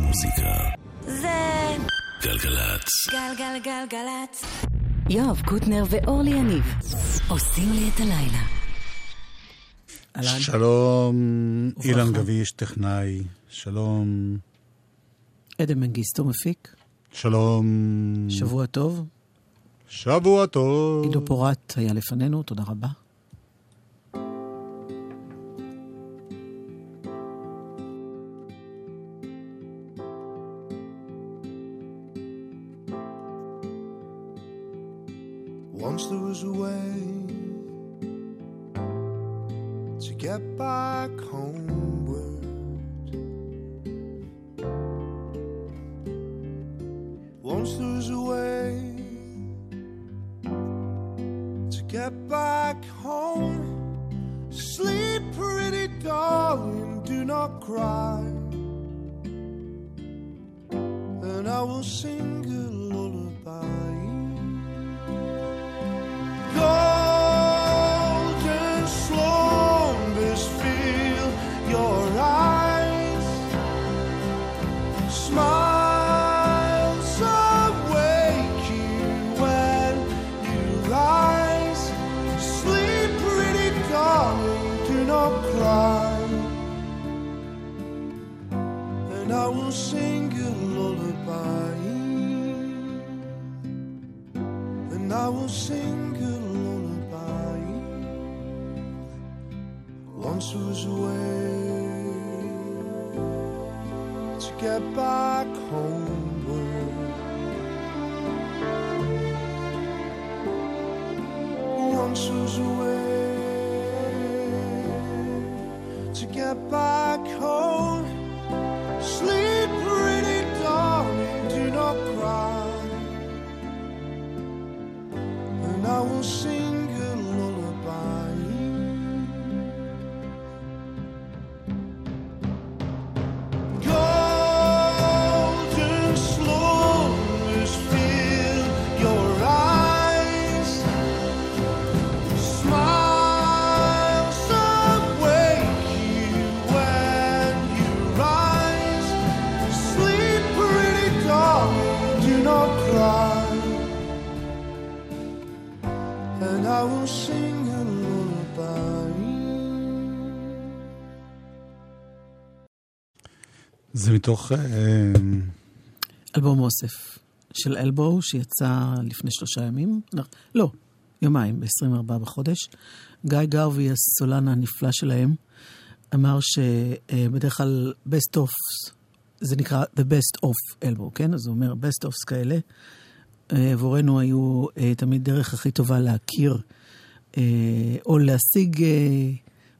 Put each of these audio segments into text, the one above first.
מוזיקה. זה גלגלצ. גלגלגלגלצ. יואב קוטנר ואורלי יניב עושים לי את הלילה. שלום. אילן גביש, טכנאי. שלום, עדן מנגיסטו מפיק, שלום. שבוע טוב. שבוע טוב. עידו פורט היה לפנינו, תודה רבה. To get back homeward. Once was a way to get back home. Sleep, זה מתוך... אה, אלבום אוסף של אלבו, שיצא לפני שלושה ימים. לא, יומיים, ב-24 בחודש. גיא גרווי, הסולן הנפלא שלהם, אמר שבדרך כלל best of, זה נקרא the best of אלבו, כן? אז הוא אומר best ofs כאלה. אה, עבורנו היו אה, תמיד דרך הכי טובה להכיר אה, או להשיג אה,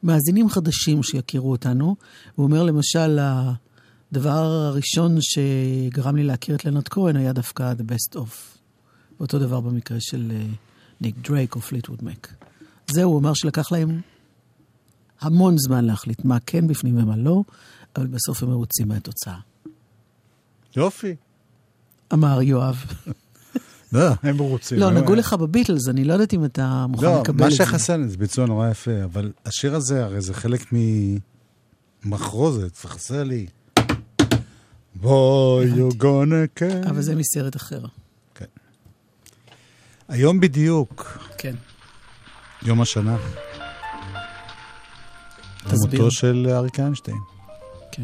מאזינים חדשים שיכירו אותנו. הוא אומר למשל, הדבר הראשון שגרם לי להכיר את לאונרד כהן היה דווקא The Best of. אותו דבר במקרה של אה, ניק דרייק או פליטווד מק. זהו, הוא אמר שלקח להם המון זמן להחליט מה כן בפנים ומה לא, אבל בסוף הם מרוצים מהתוצאה. יופי. אמר יואב. לא, הם מרוצים. לא, נגעו לך בביטלס, אני לא יודעת אם אתה מוכן לא, לקבל מה את זה. שחסר לי זה ביצוע נורא יפה, אבל השיר הזה, הרי זה חלק ממחרוזת, וחסר לי. בואי, you gonna care. אבל זה מסרט אחר. היום בדיוק, כן. יום השנה. תסביר. למותו של אריק איינשטיין. כן.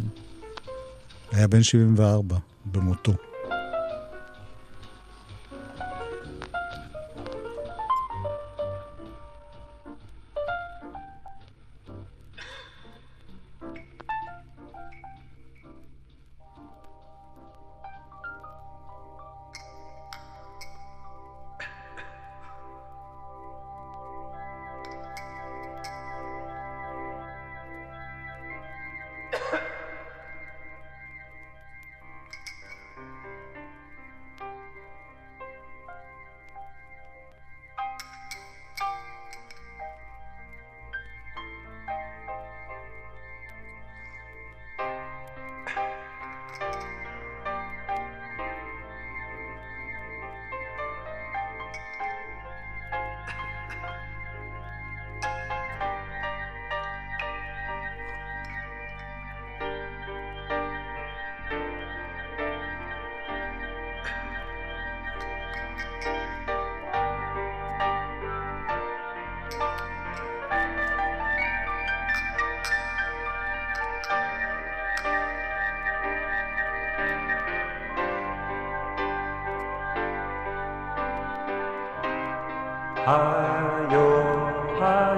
היה בן 74 במותו. היו היה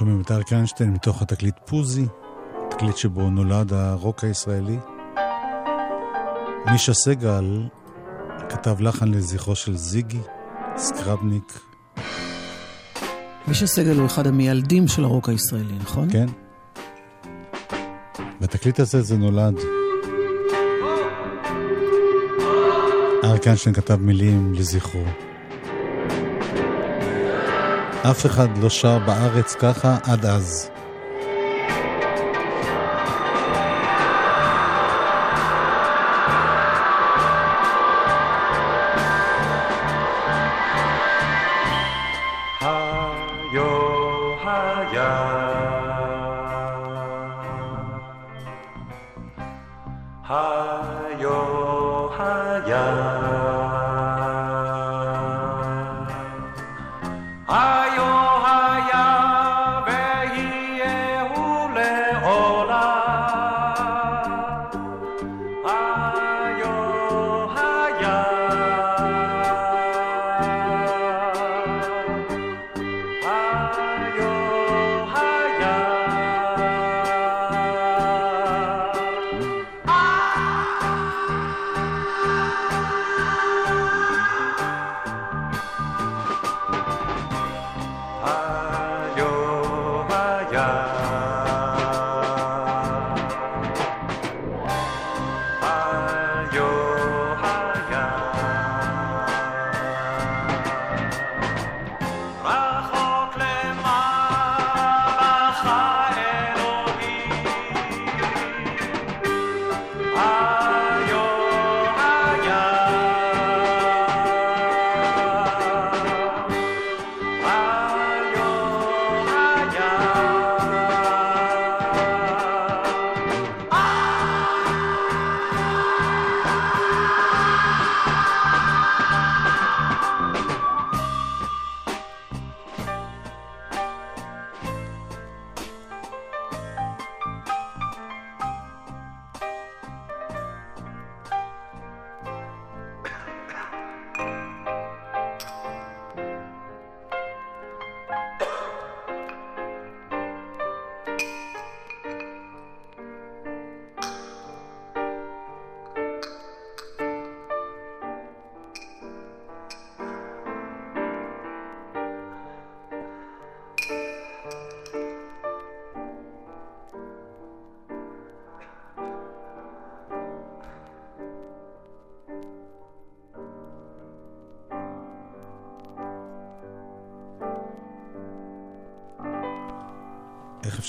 שומעים את אריק איינשטיין מתוך התקליט פוזי, תקליט שבו נולד הרוק הישראלי. מישה סגל כתב לחן לזכרו של זיגי, סקרבניק, מישה סגל הוא אחד המיילדים של הרוק הישראלי, נכון? כן? בתקליט הזה זה נולד. אריק איינשטיין כתב מילים לזכרו. אף אחד לא שר בארץ ככה עד אז.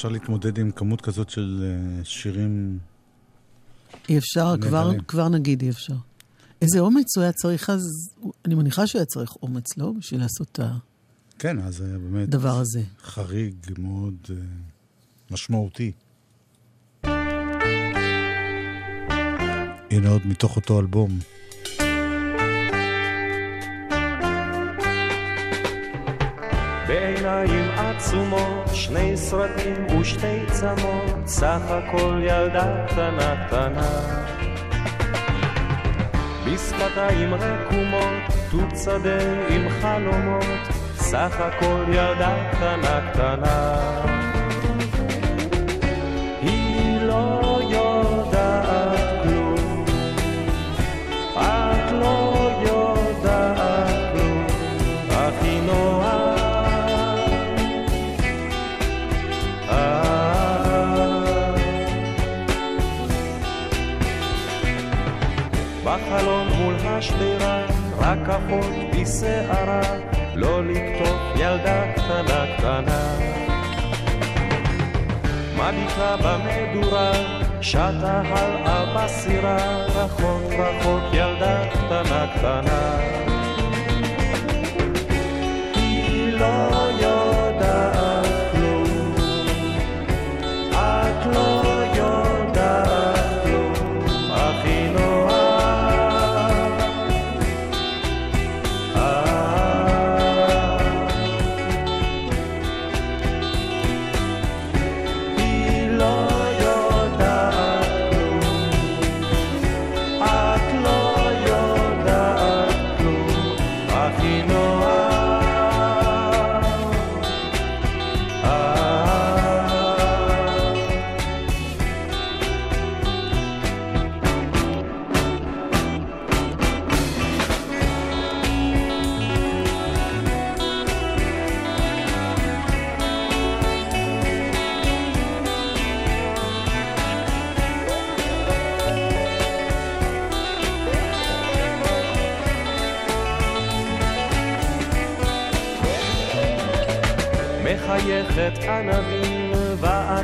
אפשר להתמודד עם כמות כזאת של אה, שירים? אי אפשר, כבר. כבר נגיד אי אפשר. איזה אומץ הוא היה צריך אז, אני מניחה שהוא היה צריך אומץ, לא? בשביל לעשות את כן, אז היה באמת הדבר הזה. חריג מאוד אה, משמעותי. הנה עוד מתוך אותו אלבום. בעיניים עצומות, שני סרטים ושתי צמות, סך הכל ילדה קטנה קטנה. בשפתיים רקומות, תות שדה עם חלומות, סך הכל ילדה קטנה קטנה.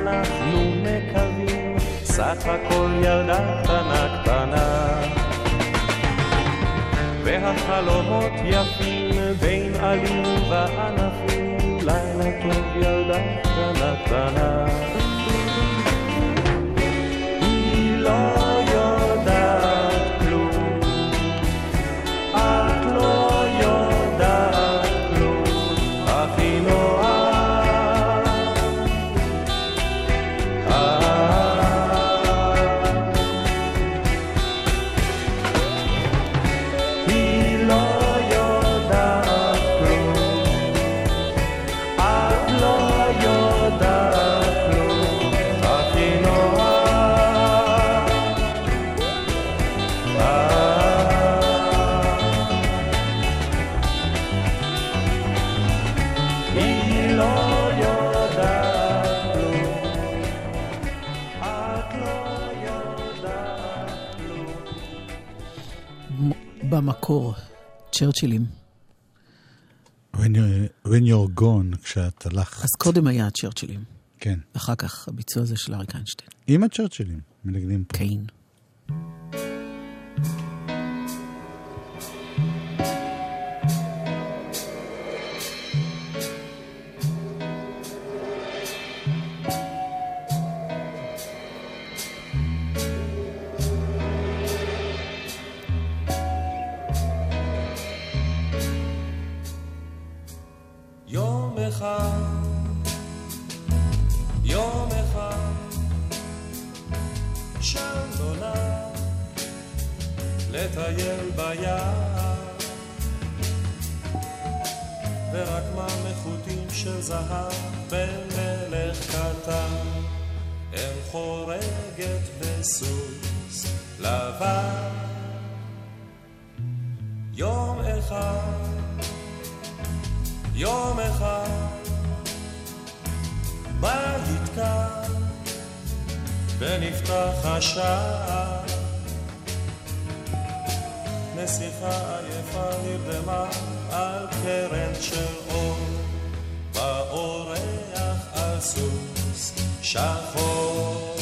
ואנחנו מקווים סך הכל ילדה קטנה קטנה. והחלומות יפים בין עלים וענפים לילה טוב ילדה קטנה קטנה. היא לא צ'רצ'ילים. When you're, when you're gone, כשאת הלכת. אז קודם היה צ'רצ'ילים, כן. אחר כך הביצוע הזה של אריק איינשטיין. עם הצ'רצ'ילים, מנגנים פה. קיין. לטייל ביער, ורק מלכותים של זהב במלך קטן, אם חורגת וסוס לבן. יום אחד יום אחד בית קר ונפתח השער נסיכה עייפה נרדמה על קרן של אור בא אורח על סוס שחור.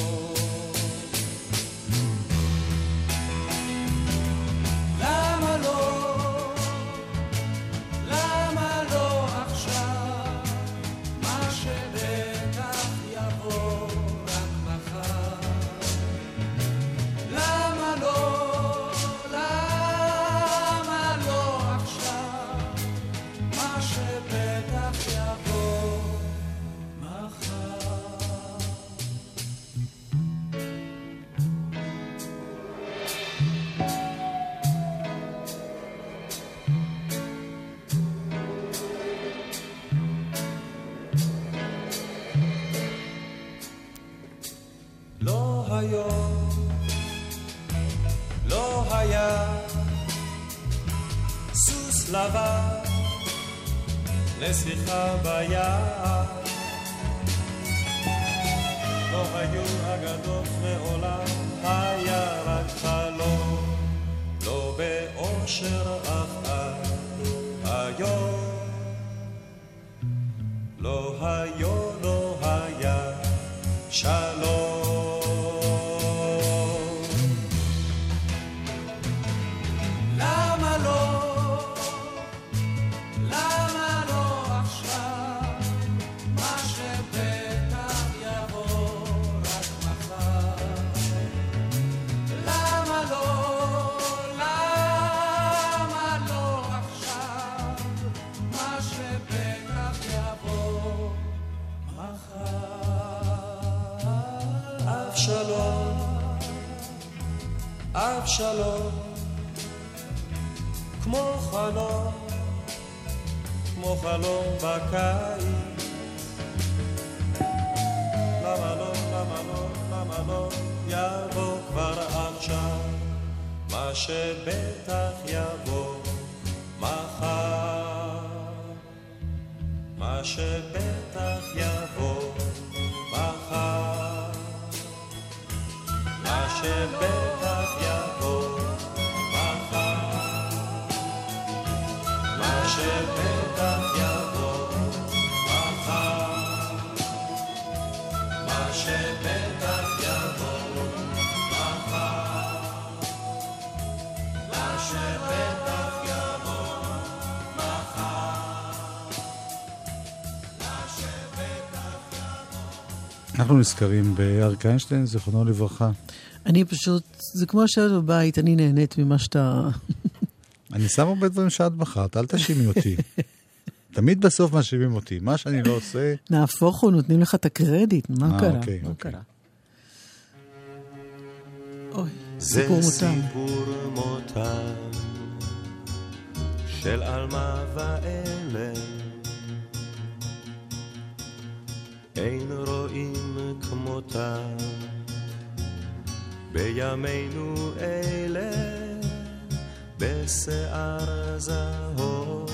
ביער. לא היו אגדות מעולם, היה רק חלום, לא באושר אף עד היום. לא היו, אבשלום, כמו חלום, כמו חלום בקיץ. למה לא, למה לא, למה לא, יבוא כבר עכשיו, מה שבטח יבוא מחר. מה שבטח יבוא מחר. שבטח יבוא אנחנו נזכרים באריק איינשטיין, זיכרונו לברכה. אני פשוט, זה כמו לשבת בבית, אני נהנית ממה שאתה... אני שם הרבה דברים שאת בחרת, אל תאשימי אותי. תמיד בסוף מאשימים אותי, מה שאני לא עושה, נהפוך הוא, נותנים לך את הקרדיט, מה אה, קרה? אוקיי, מה אוקיי. קרה? אוי, זה סיפור מותם. סיפור מותם של עלמה ואלה אין רואים כמותם בימינו אלה בשיער זהוב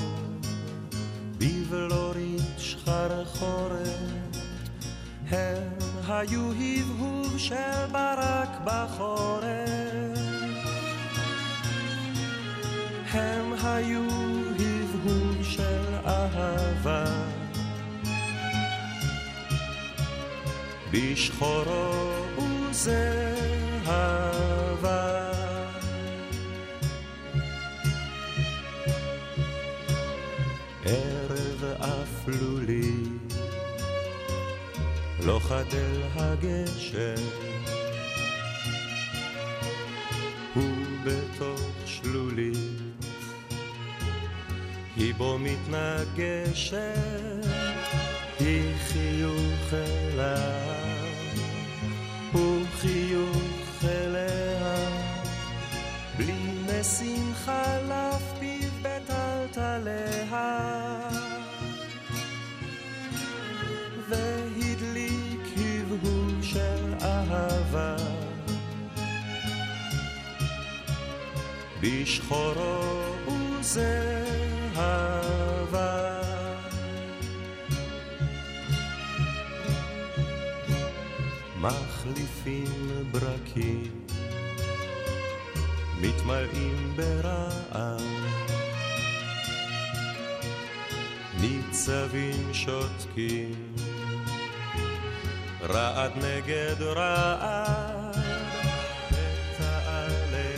בבלורית שחרחורת הם היו הבהוב של ברק בחורף. הם היו בשחורו וזהבה. ערב אפלולי לא חדל הגשם, הוא בתוך שלולית, היא בו מתנגשת, היא חיוך אליו, הוא חיוך אליה, בלי משים חלף פיו בטלטליה. והדליק הבהוב של אהבה. בשחורו וזהבה. מחליפים ברקים, מתמלאים ברעם. ניצבים שותקים רעד נגד רעד ותעליהם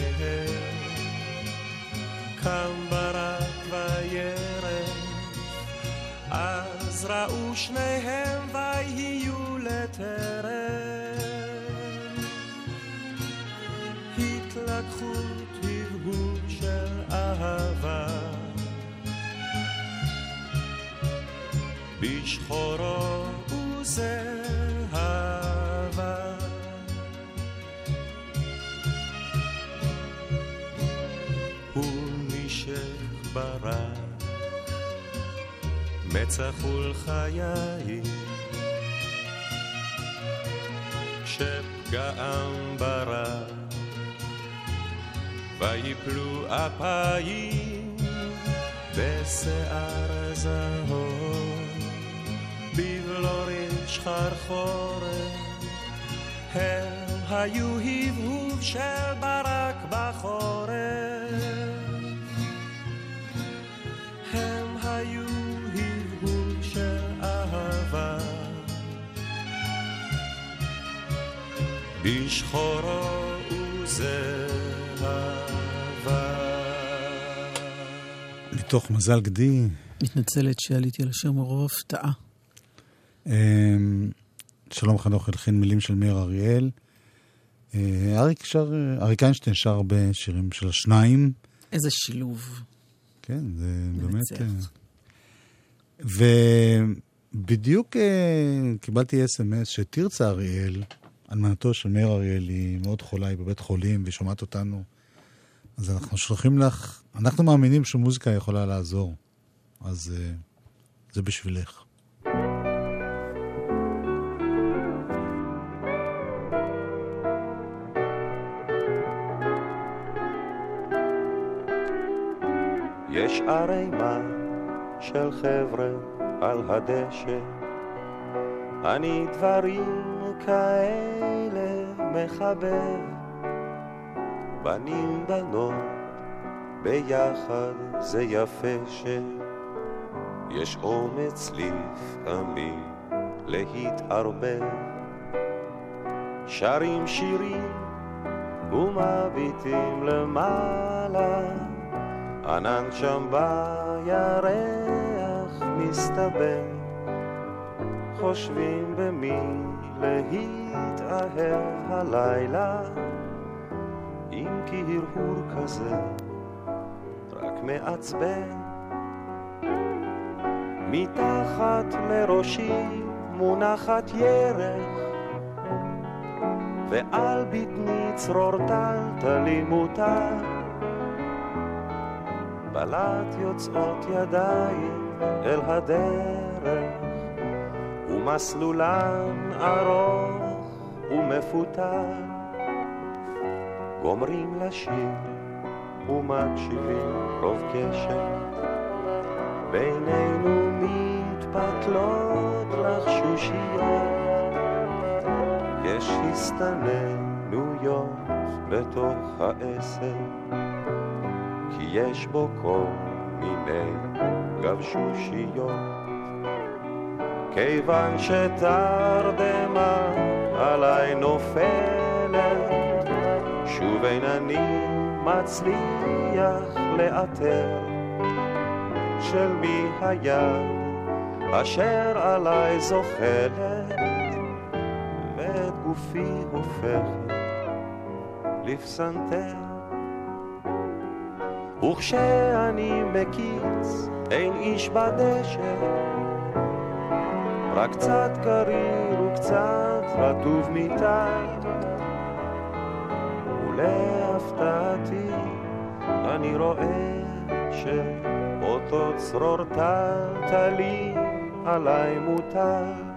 קם ברק וירא אז ראו שניהם התלקחות הבהוב של אהבה. בשחורו וזהבה ולנשק ברק מצח ולחיי כשפגעם ברק ויפלו אפיים בשיער זהוב בבלורית שחרחורת הם היו הבהוב של ברק בחורף. הם היו הבהוב של אהבה. בשחורו וזהבה מתוך מזל גדי, מתנצלת שעליתי על השיר מרוב הפתעה. אמ, שלום חנוך הלחין מילים של מאיר אריאל. אה, אריק שר, אריק איינשטיין שר הרבה שירים של השניים. איזה שילוב. כן, זה באמת... מנצח. אה, ובדיוק אה, קיבלתי אס.אם.אס שתרצה אריאל, אלמנתו של מאיר אריאל, היא מאוד חולה, היא בבית חולים והיא שומעת אותנו. אז אנחנו שולחים לך, אנחנו מאמינים שמוזיקה יכולה לעזור. אז אה, זה בשבילך. יש ערימה של חבר'ה על הדשא, אני דברים כאלה מחבב. בנים בנות ביחד זה יפה שיש אומץ לפעמים להתערבב. שרים שירים ומביטים למעלה ענן שם בירח מסתבר, חושבים במי להתאהב הלילה, אם כי הרהור כזה רק מעצבן. מתחת לראשי מונחת ירך, ועל בטני צרור טלטלי מוטל. בלט יוצאות ידיים אל הדרך, ומסלולן ארוך ומפותל. גומרים לשיר ומקשיבים רוב קשב, בינינו מתפתלות לחשושיות, יש הסתננויות בתוך העשר. כי יש בו כל מיני גבשושיות. כיוון שתרדמה עליי נופלת, שוב אין אני מצליח לאתר של מי היד אשר עליי זוחלת, ואת גופי הופכת לפסנתר. וכשאני מקיץ אין איש בדשא, רק קצת קריר וקצת רטוב מטל. ולהפתעתי אני רואה שאותו צרור טלטלי עליי מוטל.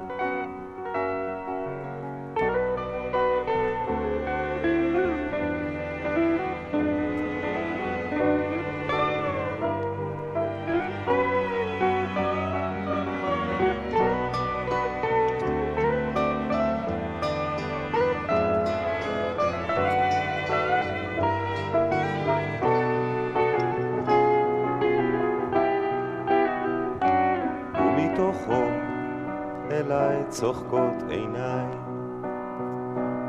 צוחקות עיניי,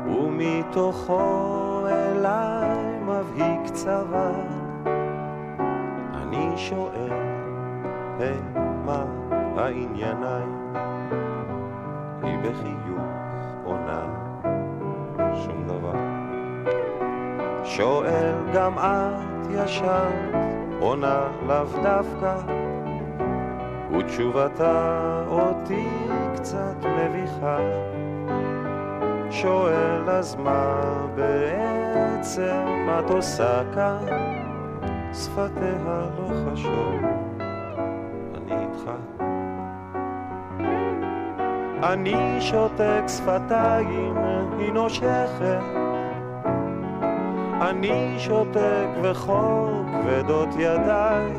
ומתוכו אליי מבהיק צבא. אני שואל, היי, מה הענייניי? היא בחיוך עונה, שום דבר. שואל גם את ישנת, עונה לאו דווקא, ותשובתה אותי קצת מביכה. שואל אז מה בעצם את עושה כאן? שפתיה לא חשוב, אני איתך. אני שותק שפתיים, היא נושכת. אני שותק וכל כבדות ידיי.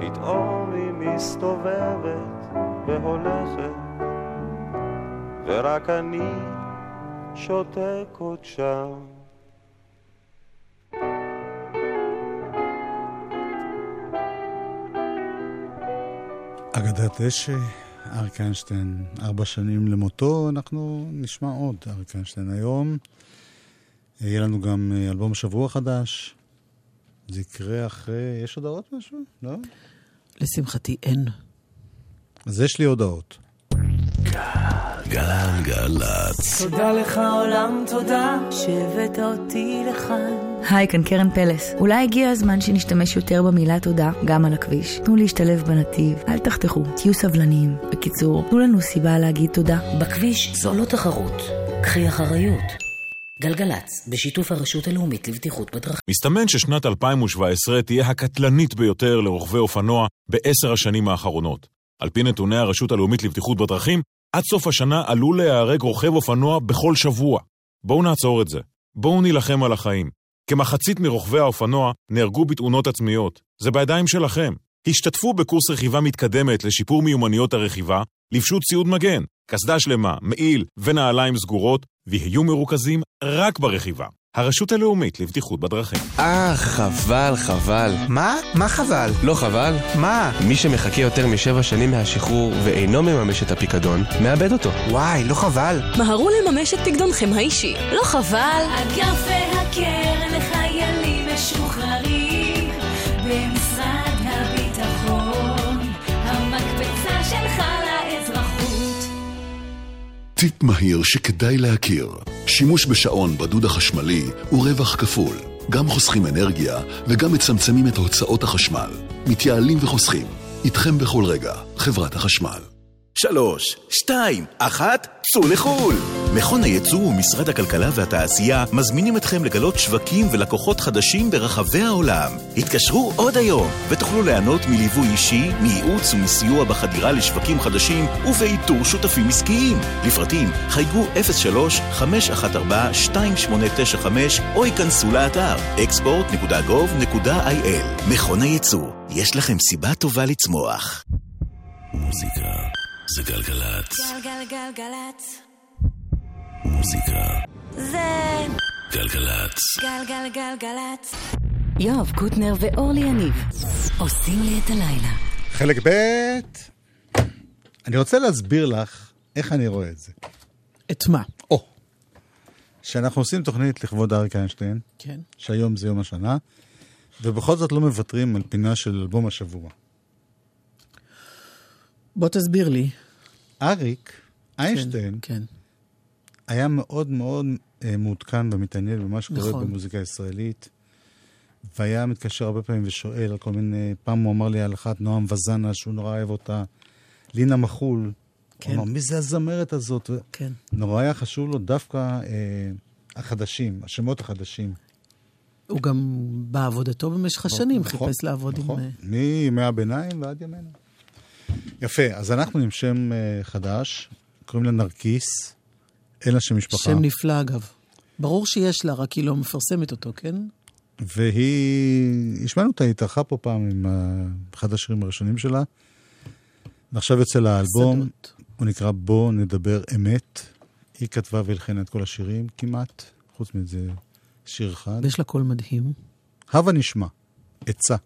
פתאום היא מסתובבת והולכת, ורק אני שותק עוד שם. אגדת דשא, אריק איינשטיין, ארבע שנים למותו, אנחנו נשמע עוד אריק איינשטיין היום. יהיה לנו גם אה, אלבום שבוע חדש. זה יקרה אחרי... יש הודעות משהו? לא? לשמחתי אין. אז יש לי הודעות. גלגלצ. תודה לך עולם תודה שהבאת אותי לכאן. היי, כאן קרן פלס. אולי הגיע הזמן שנשתמש יותר במילה תודה גם על הכביש. תנו להשתלב בנתיב, אל תחתכו, תהיו סבלניים. בקיצור, תנו לנו סיבה להגיד תודה. בכביש זו לא תחרות, קחי אחריות. גלגלצ, בשיתוף הרשות הלאומית לבטיחות בדרכים. מסתמן ששנת 2017 תהיה הקטלנית ביותר לרוכבי אופנוע בעשר השנים האחרונות. על פי נתוני הרשות הלאומית לבטיחות בדרכים, עד סוף השנה עלול להיהרג רוכב אופנוע בכל שבוע. בואו נעצור את זה. בואו נילחם על החיים. כמחצית מרוכבי האופנוע נהרגו בתאונות עצמיות. זה בידיים שלכם. השתתפו בקורס רכיבה מתקדמת לשיפור מיומנויות הרכיבה, לבשו ציוד מגן, קסדה שלמה, מעיל ונעליים סגורות, ויהיו מרוכזים רק ברכיבה. הרשות הלאומית לבטיחות בדרכים. אה, חבל, חבל. מה? מה חבל? לא חבל? מה? מי שמחכה יותר משבע שנים מהשחרור ואינו מממש את הפיקדון, מאבד אותו. וואי, לא חבל? מהרו לממש את פקדונכם האישי. לא חבל? אגף הקרן לחיילים משוחררים טיפ מהיר שכדאי להכיר. שימוש בשעון בדוד החשמלי הוא רווח כפול. גם חוסכים אנרגיה וגם מצמצמים את הוצאות החשמל. מתייעלים וחוסכים. איתכם בכל רגע, חברת החשמל שלוש, שתיים, אחת, צאו לחו"ל! מכון הייצוא ומשרד הכלכלה והתעשייה מזמינים אתכם לגלות שווקים ולקוחות חדשים ברחבי העולם. התקשרו עוד היום ותוכלו ליהנות מליווי אישי, מייעוץ ומסיוע בחדירה לשווקים חדשים ובאיתור שותפים עסקיים. לפרטים חייגו 03-514-2895 או ייכנסו לאתר export.gov.il מכון הייצוא, יש לכם סיבה טובה לצמוח. מוזיקה זה גלגלצ. גלגלגלגלצ מוזיקה זה גלגלצ. גלגלגלגלצ יואב קוטנר ואורלי יניב עושים לי את הלילה. חלק ב', אני רוצה להסביר לך איך אני רואה את זה. את מה? או, שאנחנו עושים תוכנית לכבוד אריק איינשטיין, כן. שהיום זה יום השנה, ובכל זאת לא מוותרים על פינה של אלבום השבוע. בוא תסביר לי. אריק איינשטיין כן. היה מאוד מאוד אה, מעודכן ומתעניין במה שקורה נכון. במוזיקה הישראלית, והיה מתקשר הרבה פעמים ושואל על כל מיני... פעם הוא אמר לי על אחת נועם וזנה, שהוא נורא אוהב אותה, לינה מחול. כן. הוא אמר, מי זה הזמרת הזאת? כן. נורא היה חשוב לו דווקא אה, החדשים, השמות החדשים. הוא גם בעבודתו במשך השנים נכון, חיפש לעבוד נכון. עם... אה, מימי הביניים ועד ימינו. יפה, אז אנחנו עם שם אה, חדש, קוראים לה נרקיס, אין לה שם משפחה. שם נפלא אגב. ברור שיש לה, רק היא לא מפרסמת אותו, כן? והיא, השמענו אותה, היא התארחה פה פעם עם אה, אחד השירים הראשונים שלה, ועכשיו יוצא לה האלבום, שדות. הוא נקרא בוא נדבר אמת. היא כתבה והלחינה את כל השירים כמעט, חוץ מזה שיר אחד. ויש לה קול מדהים. הבה נשמע, עצה.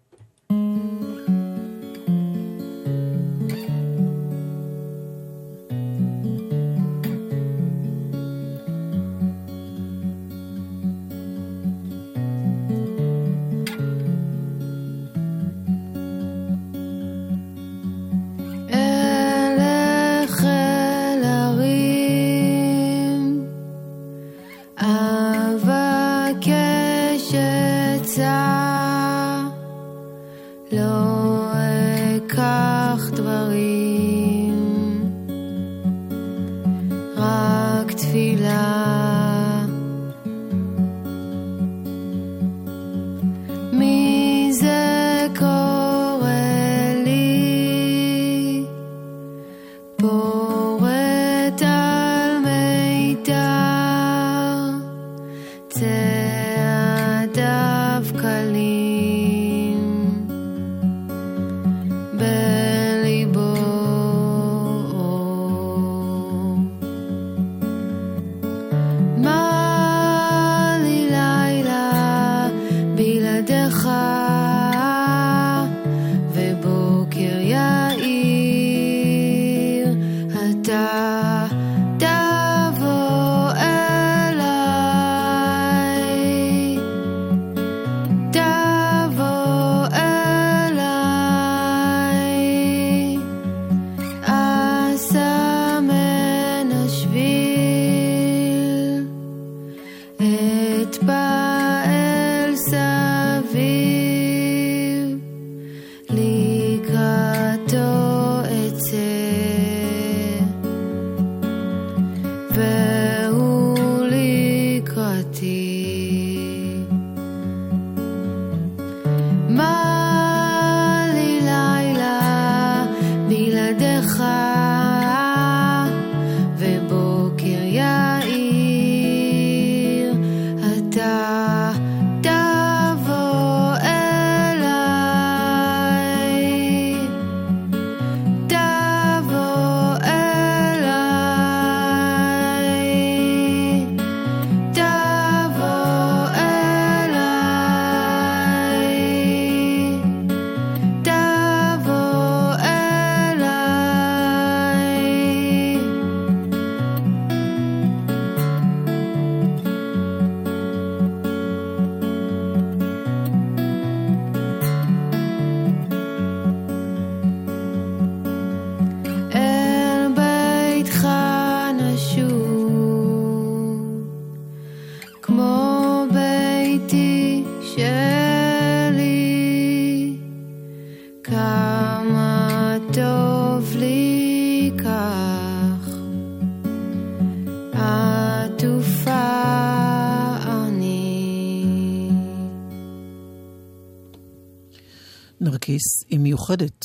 נרקיס היא מיוחדת.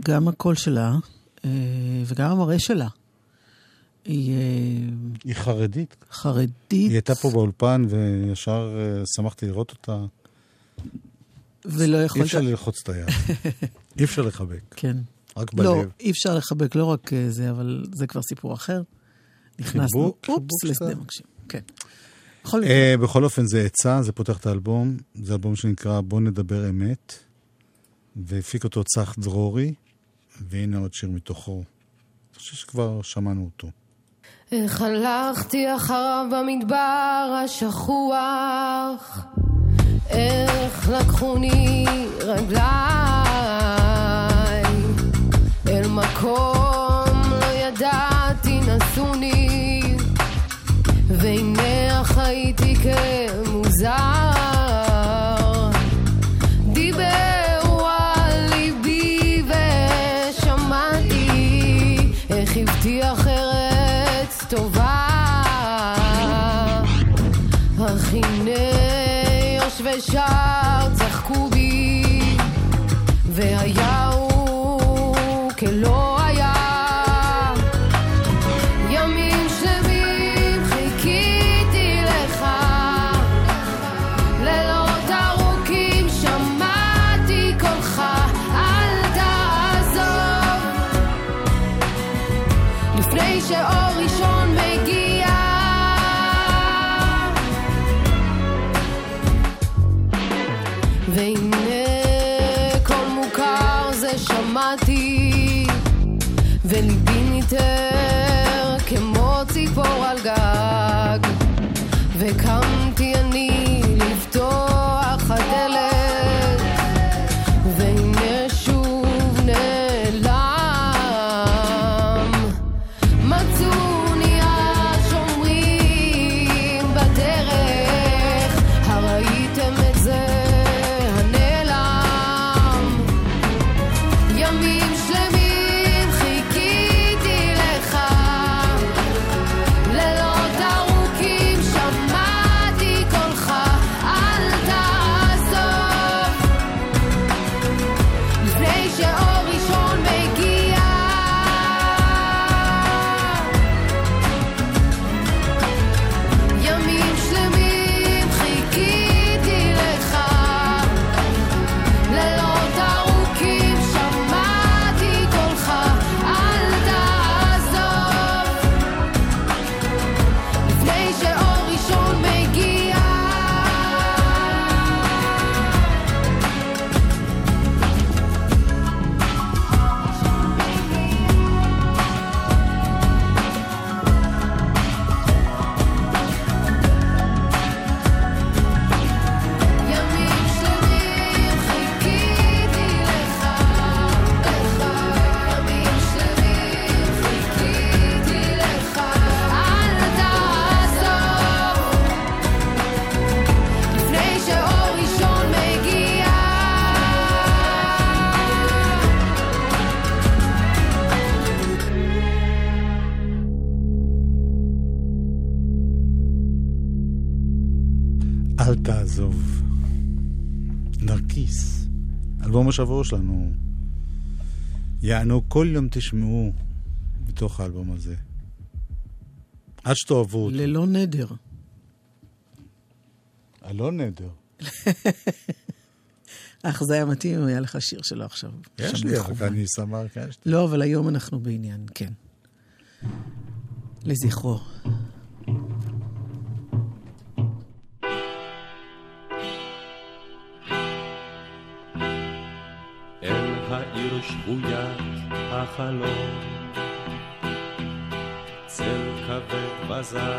גם הקול שלה אה, וגם המראה שלה. היא... אה, היא חרדית. חרדית. היא הייתה פה באולפן וישר אה, שמחתי לראות אותה. ולא יכולת... אי אפשר ללחוץ את היד. אי אפשר לחבק. כן. רק בלב. לא, אי אפשר לחבק, לא רק זה, אבל זה כבר סיפור אחר. נכנסנו, חיבוק, אופס, לשדה. מגשים. כן. בכל אופן, זה עצה, זה פותח את האלבום. זה אלבום שנקרא בוא נדבר אמת, והפיק אותו צח דרורי, והנה עוד שיר מתוכו. אני חושב שכבר שמענו אותו. איך הלכתי אחריו במדבר השכוח, איך לקחוני רגליי אל מקום לא ידעתי נסוני, והנה חייתי כמוזר. השבוע שלנו. יענו, כל יום תשמעו בתוך האלבום הזה. עד שתאהבו אותו. ללא נדר. הלא נדר. אך זה היה מתאים אם היה לך שיר שלו עכשיו. יש לי. אבל אני כן. יש לי. לא, אבל היום אנחנו בעניין, כן. לזכרו. החלום. צל כבד וזר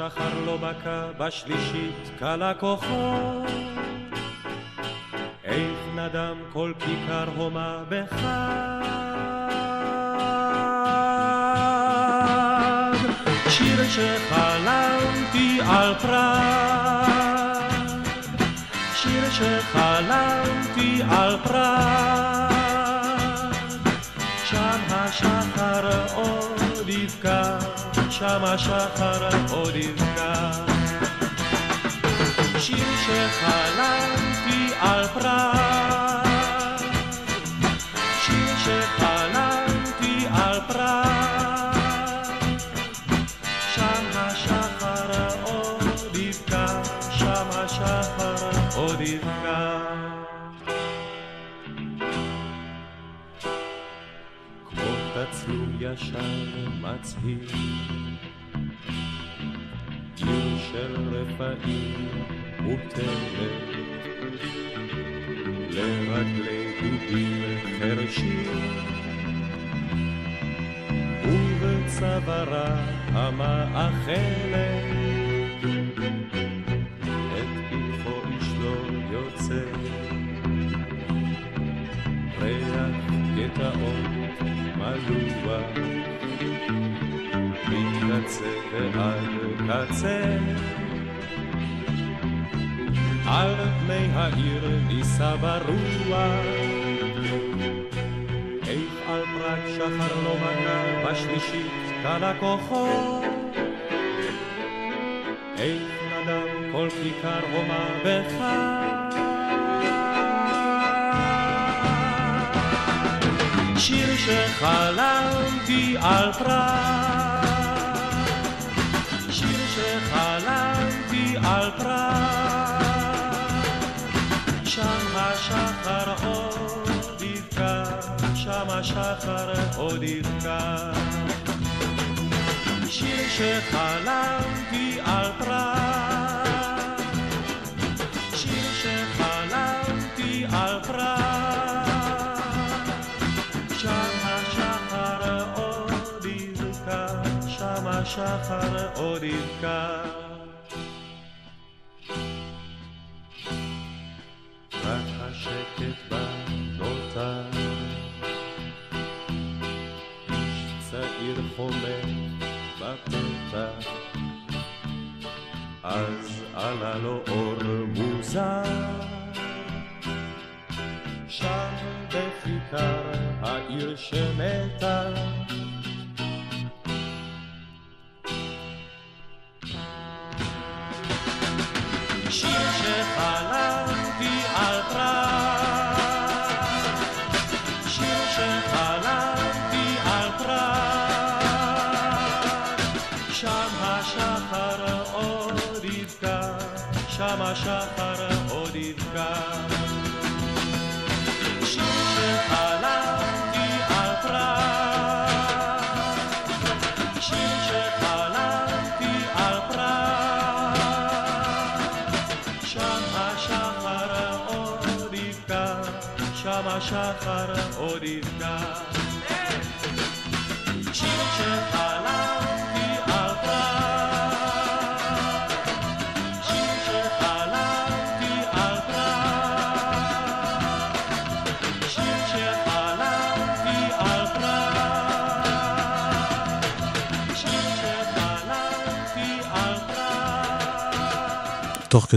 על פראג שחר לא בקע בשלישית כלה כוחו, איך נדם כל כיכר הומה בחג. שיר שחלמתי על פראג, שיר שחלמתי על פראג, שם השחר עוד יבקע. שיר שחלמתי על פראג, שיר שחלמתי על פראג, שם השחר עוד יבקע, שם השחר עוד יבקע. כמו תצלום ישן מצהיר, ועד קצה. על פני העיר נישא ברוח, איך על פרק שחר לא מגע בשלישית קלה כוחו, איך נדם כל כיכר הומה בחג. שיר שחלמתי על פראג, על פראג, שם השחר עוד יבקע, שם השחר עוד יבקע. שיר שחלמתי על פראג, שיר שחלמתי על פראג. שם השחר עוד יבקע, שם השחר עוד יבקע.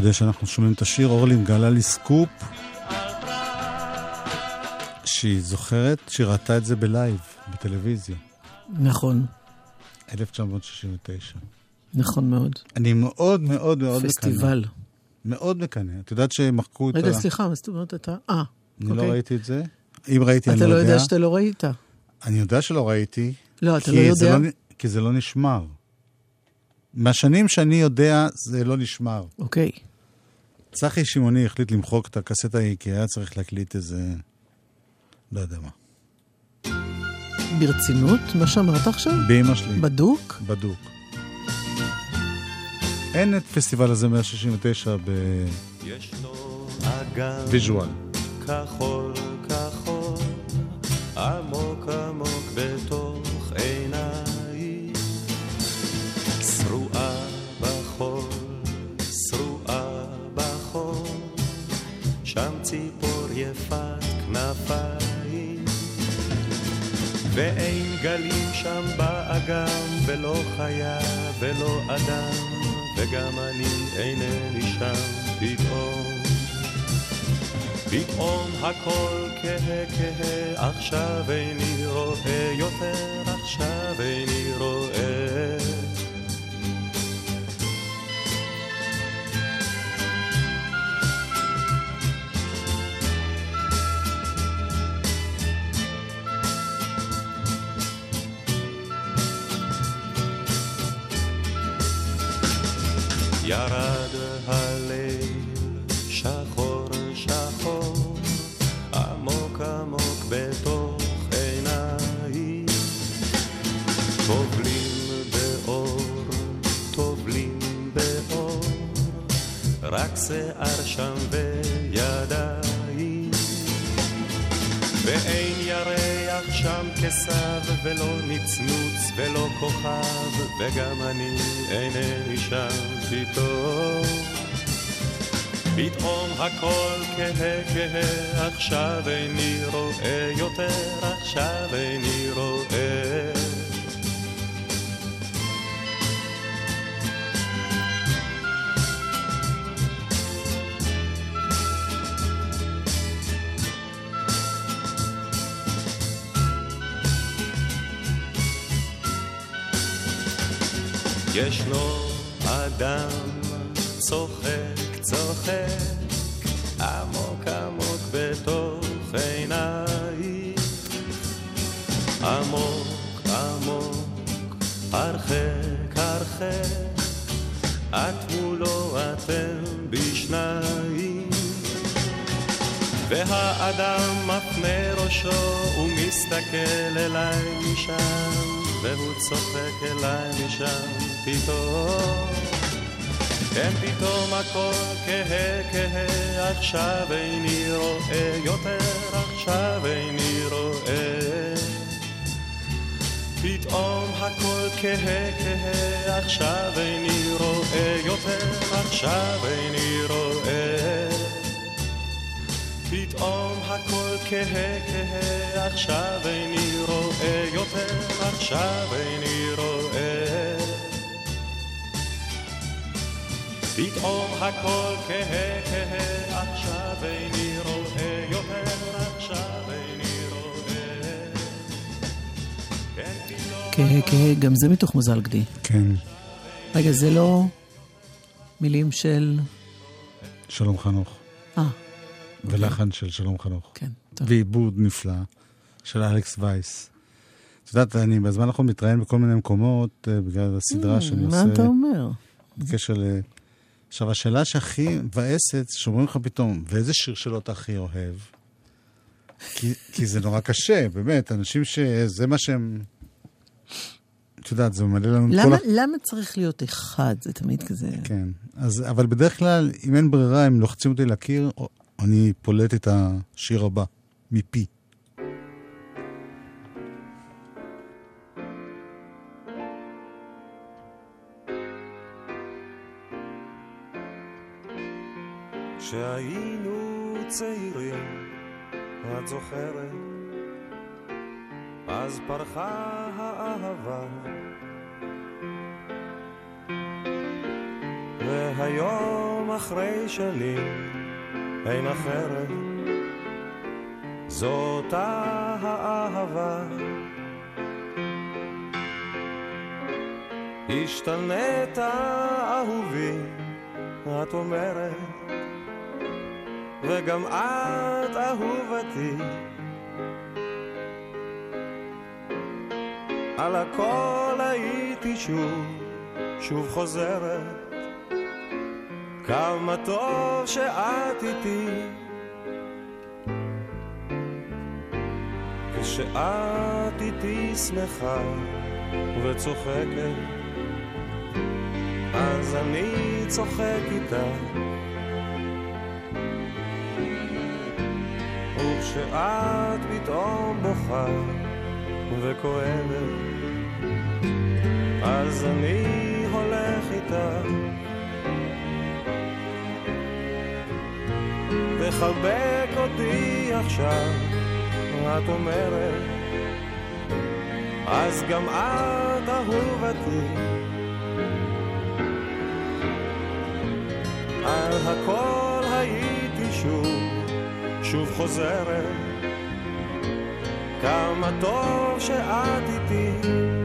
כדי שאנחנו שומעים את השיר, אורלי מגלה לי סקופ שהיא זוכרת שהיא ראתה את זה בלייב, בטלוויזיה, נכון, 1969. נכון מאוד. אני מאוד מאוד מאוד מקנא. פסטיבל. מאוד מקנא. את יודעת שמחקו את ה... רגע, סליחה, מה זאת אומרת אתה? אה, אני לא אוקיי. ראיתי את זה. אם ראיתי, אני לא אתה יודע. לא יודע שאתה לא ראית. אני יודע שלא ראיתי. לא, אתה לא יודע? נ- כי זה לא נשמר. מהשנים שאני יודע, זה לא נשמר. אוקיי. צחי שמעוני החליט למחוק את הקסטה ההיא, כי היה צריך להקליט איזה... לא יודע מה. ברצינות? מה שאמרת עכשיו? באמא שלי. בדוק? בדוק. אין את פסטיבל הזה 169 אגם ב visual. כחול כחול, עמוק עמוק בתוך ואין גלים שם באגם, ולא חיה ולא אדם, וגם אני אינני שם פתאום. פתאום הכל כהה כהה, עכשיו איני רואה יותר, עכשיו איני רואה. ירד הליל שחור שחור עמוק עמוק בתוך עיניי. טובלים באור, טובלים באור רק שיער שם וידיים ואין שם כסב ולא נצנוץ ולא כוכב וגם אני אינני שם פתאום. פתאום הכל כהה כהה עכשיו איני רואה יותר עכשיו איני רואה ישנו אדם צוחק, צוחק, עמוק עמוק בתוך עיניי. עמוק עמוק, הרחק הרחק, את מולו אתם בשניים. והאדם מפנה ראשו ומסתכל אליי משם, והוא צוחק אליי משם פתאום. כן, פתאום הכל כהה כהה, עכשיו איני רואה יותר, עכשיו איני רואה. פתאום הכל כהה כהה, עכשיו איני רואה יותר, עכשיו איני רואה. פתאום הכל כהה כהה, עכשיו איני רואה יותר, עכשיו איני פתאום הכל כהה כהה, עכשיו איני רואה יותר, עכשיו איני רואה. כן, פתאום כהה כהה, גם זה מתוך מזל גדי. כן. רגע, זה לא מילים של... שלום חנוך. אה, ולחן של שלום חנוך. כן, טוב. ועיבוד נפלא של אלכס וייס. את יודעת, אני בזמן האחרון מתראיין בכל מיני מקומות אה, בגלל הסדרה שאני עושה. מה אתה אומר? בקשר ל... עכשיו, השאלה שהכי מבאסת, שאומרים לך פתאום, ואיזה שיר שלו אתה הכי אוהב? כי, כי זה נורא קשה, באמת, אנשים שזה מה שהם... את יודעת, זה ממלא לנו את כל למה, ה... למה צריך להיות אחד? זה תמיד כזה... כן, אז, אבל בדרך כלל, אם אין ברירה, הם לוחצים אותי או- אני פולט את השיר הבא, מפי. צעירים, את זוכרת? אז פרחה האהבה. והיום אחרי שנים אין אחרת, זאת האהבה. השתנית אהובי, את אומרת, וגם את אהובתי. על הכל הייתי שוב, שוב חוזרת, כמה טוב שאת איתי. כשאת איתי שמחה וצוחקת, אז אני צוחק איתך. וכשאת פתאום בוכה וכואבת, אז אני הולך איתך. תחבק אותי עכשיו, את אומרת, אז גם את אהובתי. על הכל הייתי שוב, שוב חוזרת, כמה טוב שאת איתי.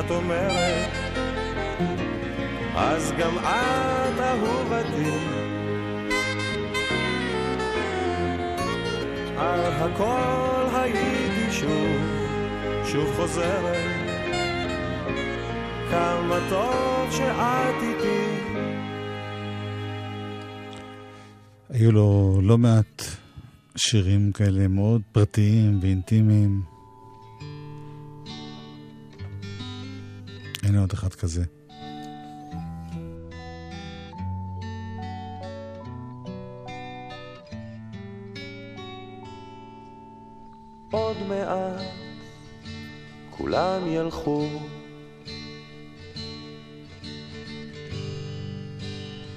את אומרת, אז גם את אהובתי. על הכל הייתי שוב, שוב חוזרת, כמה טוב שאת איתי. היו לו לא מעט שירים כאלה מאוד פרטיים ואינטימיים. הנה עוד אחד כזה. עוד מעט כולם ילכו.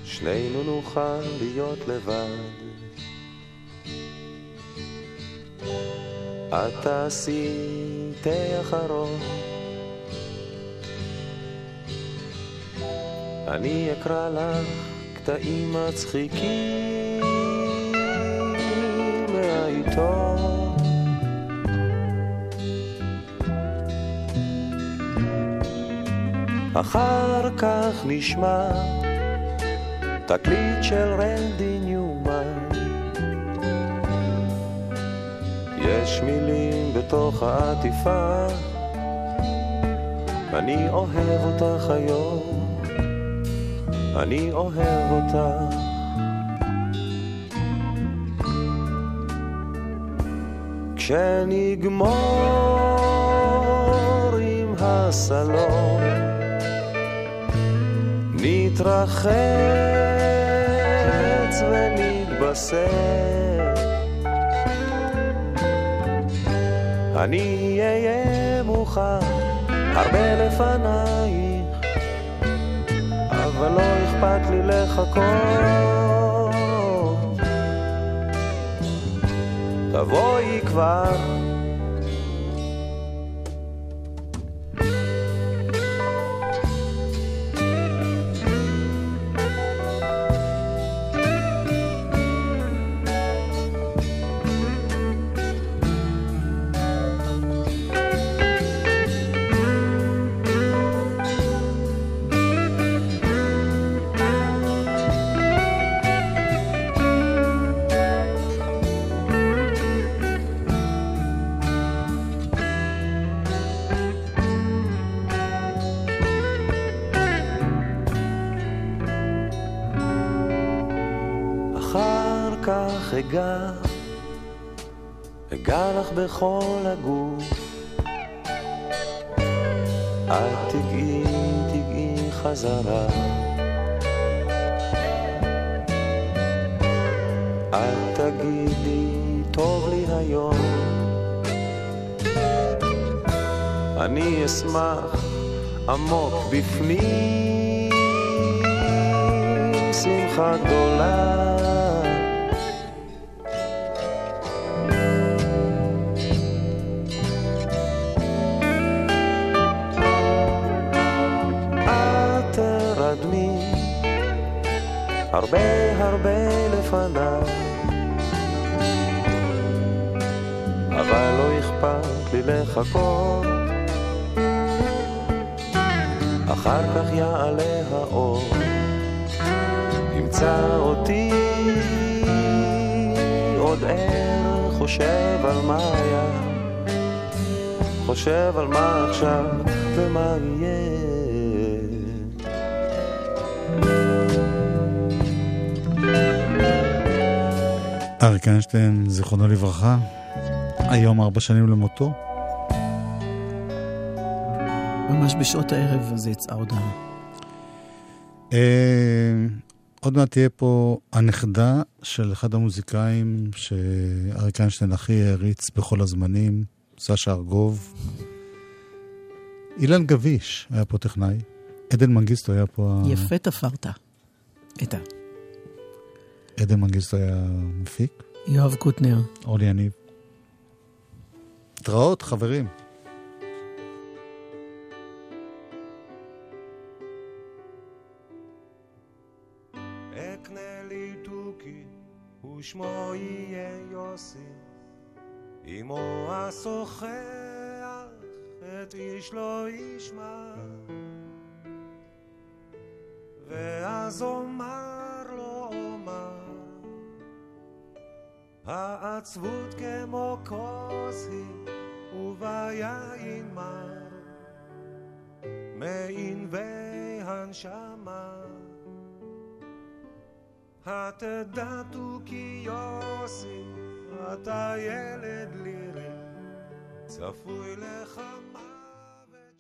שנינו נוכל להיות לבד. את תעשי תה אחרון אני אקרא לך קטעים מצחיקים מהעיתון. אחר כך נשמע תקליט של רנדי ניומן. יש מילים בתוך העטיפה אני אוהב אותך היום אני אוהב אותך. כשנגמור עם הסלון נתרחץ ונתבשר. אני אהיה מוכן הרבה לפנייך אבל לא אכפת לי לחכות. תבואי כבר אגע, אגע לך בכל הגוף. אל תגעי, תגעי חזרה. אל תגידי, טוב לי היום. אני אשמח עמוק בפנים, שמחה גדולה. הרבה הרבה לפניי, אבל לא אכפת לי לחכות. אחר כך יעלה האור, ימצא אותי עוד ער, חושב על מה היה, חושב על מה עכשיו ומה יהיה. אריק איינשטיין, זיכרונו לברכה, היום ארבע שנים למותו. ממש בשעות הערב אז יצאה הודעה. אה, עוד מעט תהיה פה הנכדה של אחד המוזיקאים שאריק איינשטיין הכי העריץ בכל הזמנים, סשה ארגוב. אילן גביש היה פה טכנאי, עדן מנגיסטו היה פה... יפה תפרת. את ה... עדן מנגיסטו היה מפיק. יואב קוטנר. אורלי יניב. התראות, חברים. ושמו יהיה יוסי. אמו השוחח, את איש לא ישמע. ואז אומר לו העצבות כמו כוס היא, וביין מר, מענבי הנשמה. התדע תוכי יוסי, אתה ילד לירי, צפוי לך מה...